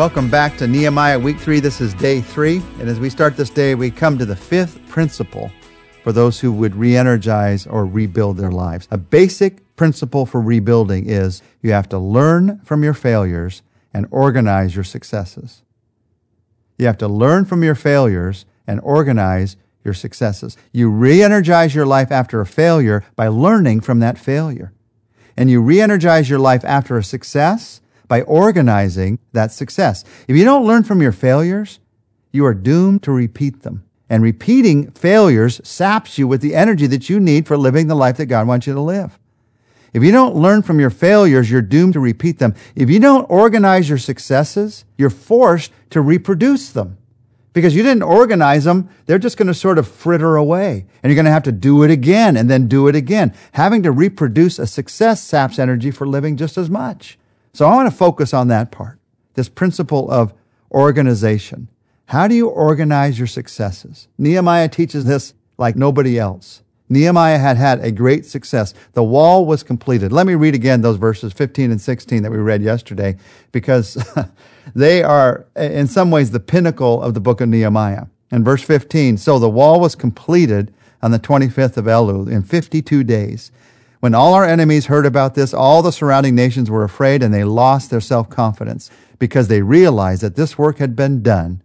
Welcome back to Nehemiah week three. This is day three. And as we start this day, we come to the fifth principle for those who would re energize or rebuild their lives. A basic principle for rebuilding is you have to learn from your failures and organize your successes. You have to learn from your failures and organize your successes. You re energize your life after a failure by learning from that failure. And you re energize your life after a success by organizing that success. If you don't learn from your failures, you are doomed to repeat them. And repeating failures saps you with the energy that you need for living the life that God wants you to live. If you don't learn from your failures, you're doomed to repeat them. If you don't organize your successes, you're forced to reproduce them. Because you didn't organize them, they're just going to sort of fritter away. And you're going to have to do it again and then do it again. Having to reproduce a success saps energy for living just as much. So I want to focus on that part, this principle of organization. How do you organize your successes? Nehemiah teaches this like nobody else. Nehemiah had had a great success. The wall was completed. Let me read again those verses 15 and 16 that we read yesterday because they are in some ways the pinnacle of the book of Nehemiah. In verse 15, so the wall was completed on the 25th of Elul in 52 days. When all our enemies heard about this, all the surrounding nations were afraid and they lost their self confidence because they realized that this work had been done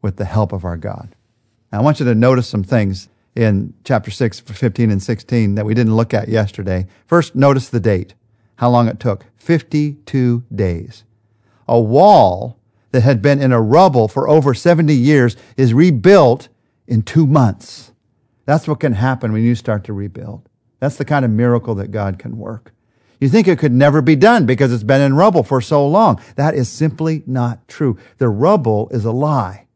with the help of our God. Now, I want you to notice some things in chapter 6, 15 and 16 that we didn't look at yesterday. First, notice the date, how long it took 52 days. A wall that had been in a rubble for over 70 years is rebuilt in two months. That's what can happen when you start to rebuild. That's the kind of miracle that God can work. You think it could never be done because it's been in rubble for so long. That is simply not true. The rubble is a lie.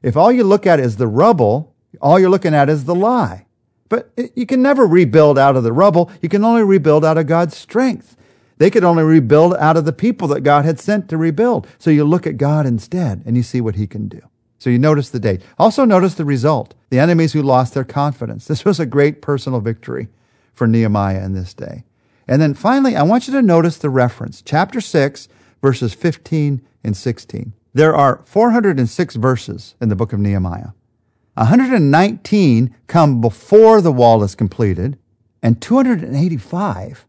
If all you look at is the rubble, all you're looking at is the lie. But you can never rebuild out of the rubble. You can only rebuild out of God's strength. They could only rebuild out of the people that God had sent to rebuild. So you look at God instead and you see what he can do. So you notice the date. Also notice the result. The enemies who lost their confidence. This was a great personal victory for Nehemiah in this day. And then finally, I want you to notice the reference. Chapter 6, verses 15 and 16. There are 406 verses in the book of Nehemiah. 119 come before the wall is completed, and 285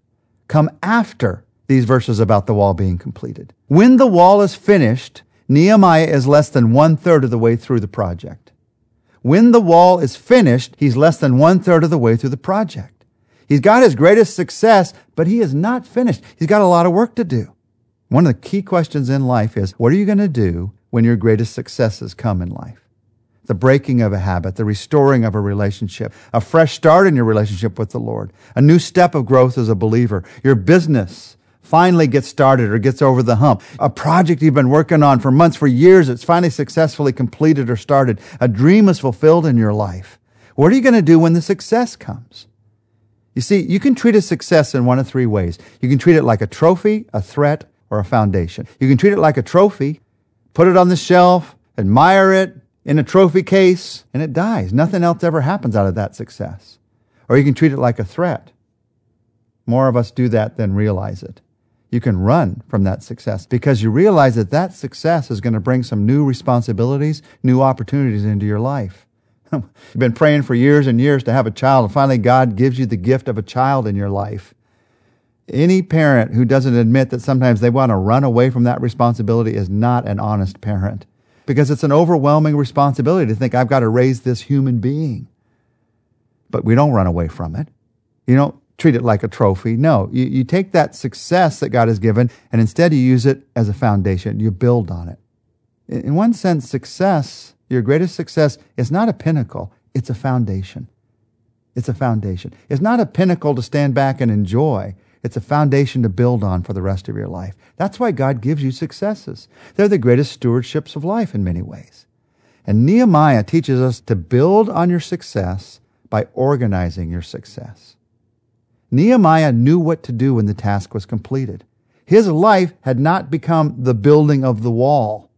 come after these verses about the wall being completed. When the wall is finished, Nehemiah is less than one third of the way through the project. When the wall is finished, he's less than one third of the way through the project. He's got his greatest success, but he is not finished. He's got a lot of work to do. One of the key questions in life is, what are you going to do when your greatest successes come in life? The breaking of a habit, the restoring of a relationship, a fresh start in your relationship with the Lord, a new step of growth as a believer, your business, finally gets started or gets over the hump. A project you've been working on for months, for years, it's finally successfully completed or started. A dream is fulfilled in your life. What are you going to do when the success comes? You see, you can treat a success in one of three ways. You can treat it like a trophy, a threat, or a foundation. You can treat it like a trophy, put it on the shelf, admire it in a trophy case, and it dies. Nothing else ever happens out of that success. Or you can treat it like a threat. More of us do that than realize it you can run from that success because you realize that that success is going to bring some new responsibilities, new opportunities into your life. You've been praying for years and years to have a child, and finally God gives you the gift of a child in your life. Any parent who doesn't admit that sometimes they want to run away from that responsibility is not an honest parent because it's an overwhelming responsibility to think I've got to raise this human being. But we don't run away from it. You know, treat it like a trophy. No, you, you take that success that God has given and instead you use it as a foundation. You build on it. In one sense, success, your greatest success, is not a pinnacle, it's a foundation. It's a foundation. It's not a pinnacle to stand back and enjoy. It's a foundation to build on for the rest of your life. That's why God gives you successes. They're the greatest stewardships of life in many ways. And Nehemiah teaches us to build on your success by organizing your success. Nehemiah knew what to do when the task was completed. His life had not become the building of the wall.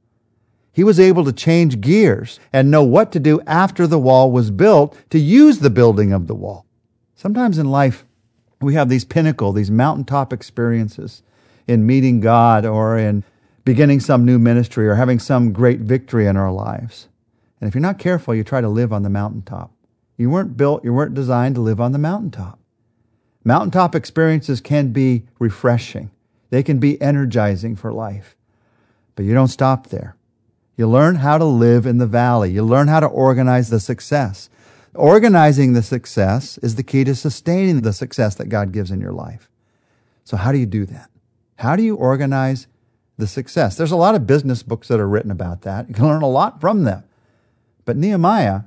He was able to change gears and know what to do after the wall was built to use the building of the wall. Sometimes in life, we have these pinnacle, these mountaintop experiences in meeting God or in beginning some new ministry or having some great victory in our lives. And if you're not careful, you try to live on the mountaintop. You weren't built, you weren't designed to live on the mountaintop. Mountaintop experiences can be refreshing. They can be energizing for life. But you don't stop there. You learn how to live in the valley. You learn how to organize the success. Organizing the success is the key to sustaining the success that God gives in your life. So how do you do that? How do you organize the success? There's a lot of business books that are written about that. You can learn a lot from them. But Nehemiah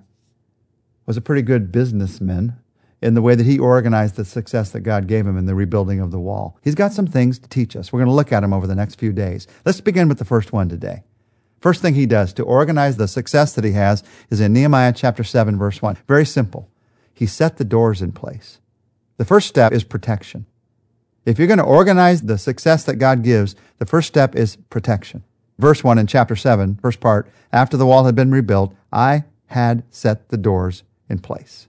was a pretty good businessman in the way that he organized the success that God gave him in the rebuilding of the wall. He's got some things to teach us. We're going to look at them over the next few days. Let's begin with the first one today. First thing he does to organize the success that he has is in Nehemiah chapter 7 verse 1. Very simple. He set the doors in place. The first step is protection. If you're going to organize the success that God gives, the first step is protection. Verse 1 in chapter 7, first part, after the wall had been rebuilt, I had set the doors in place.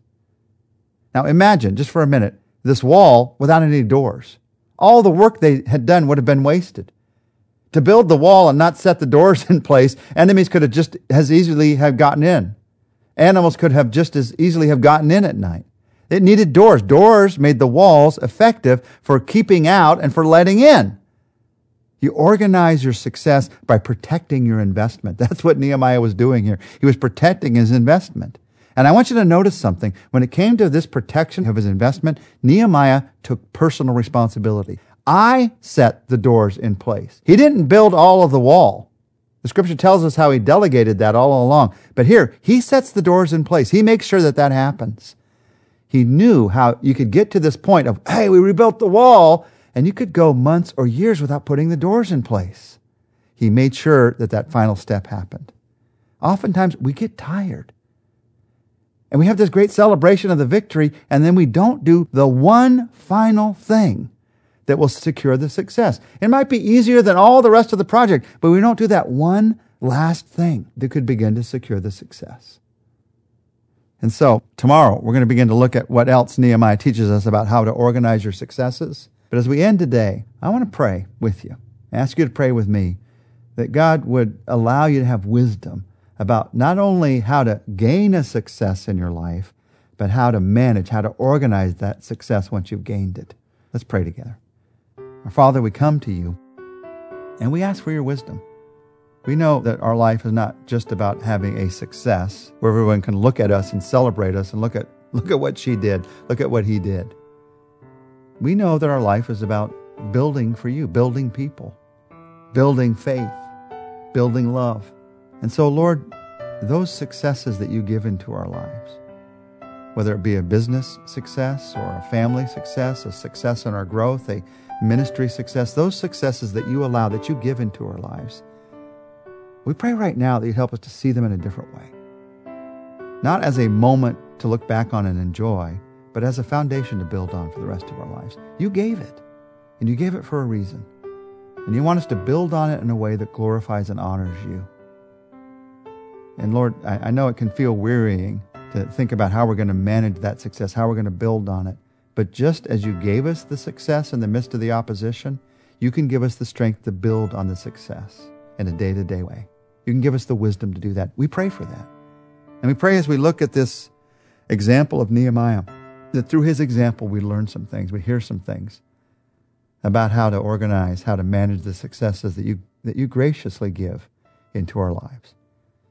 Now imagine, just for a minute, this wall without any doors. All the work they had done would have been wasted. To build the wall and not set the doors in place, enemies could have just as easily have gotten in. Animals could have just as easily have gotten in at night. It needed doors. Doors made the walls effective for keeping out and for letting in. You organize your success by protecting your investment. That's what Nehemiah was doing here. He was protecting his investment. And I want you to notice something. When it came to this protection of his investment, Nehemiah took personal responsibility. I set the doors in place. He didn't build all of the wall. The scripture tells us how he delegated that all along. But here, he sets the doors in place. He makes sure that that happens. He knew how you could get to this point of, hey, we rebuilt the wall, and you could go months or years without putting the doors in place. He made sure that that final step happened. Oftentimes, we get tired. And we have this great celebration of the victory, and then we don't do the one final thing that will secure the success. It might be easier than all the rest of the project, but we don't do that one last thing that could begin to secure the success. And so tomorrow we're going to begin to look at what else Nehemiah teaches us about how to organize your successes. But as we end today, I want to pray with you. I ask you to pray with me that God would allow you to have wisdom about not only how to gain a success in your life, but how to manage, how to organize that success once you've gained it. Let's pray together. Our Father, we come to you and we ask for your wisdom. We know that our life is not just about having a success where everyone can look at us and celebrate us and look at, look at what she did, look at what he did. We know that our life is about building for you, building people, building faith, building love. And so, Lord, those successes that you give into our lives, whether it be a business success or a family success, a success in our growth, a ministry success, those successes that you allow, that you give into our lives, we pray right now that you help us to see them in a different way. Not as a moment to look back on and enjoy, but as a foundation to build on for the rest of our lives. You gave it, and you gave it for a reason. And you want us to build on it in a way that glorifies and honors you. And Lord, I, I know it can feel wearying to think about how we're going to manage that success, how we're going to build on it. But just as you gave us the success in the midst of the opposition, you can give us the strength to build on the success in a day to day way. You can give us the wisdom to do that. We pray for that. And we pray as we look at this example of Nehemiah that through his example we learn some things, we hear some things about how to organize, how to manage the successes that you, that you graciously give into our lives.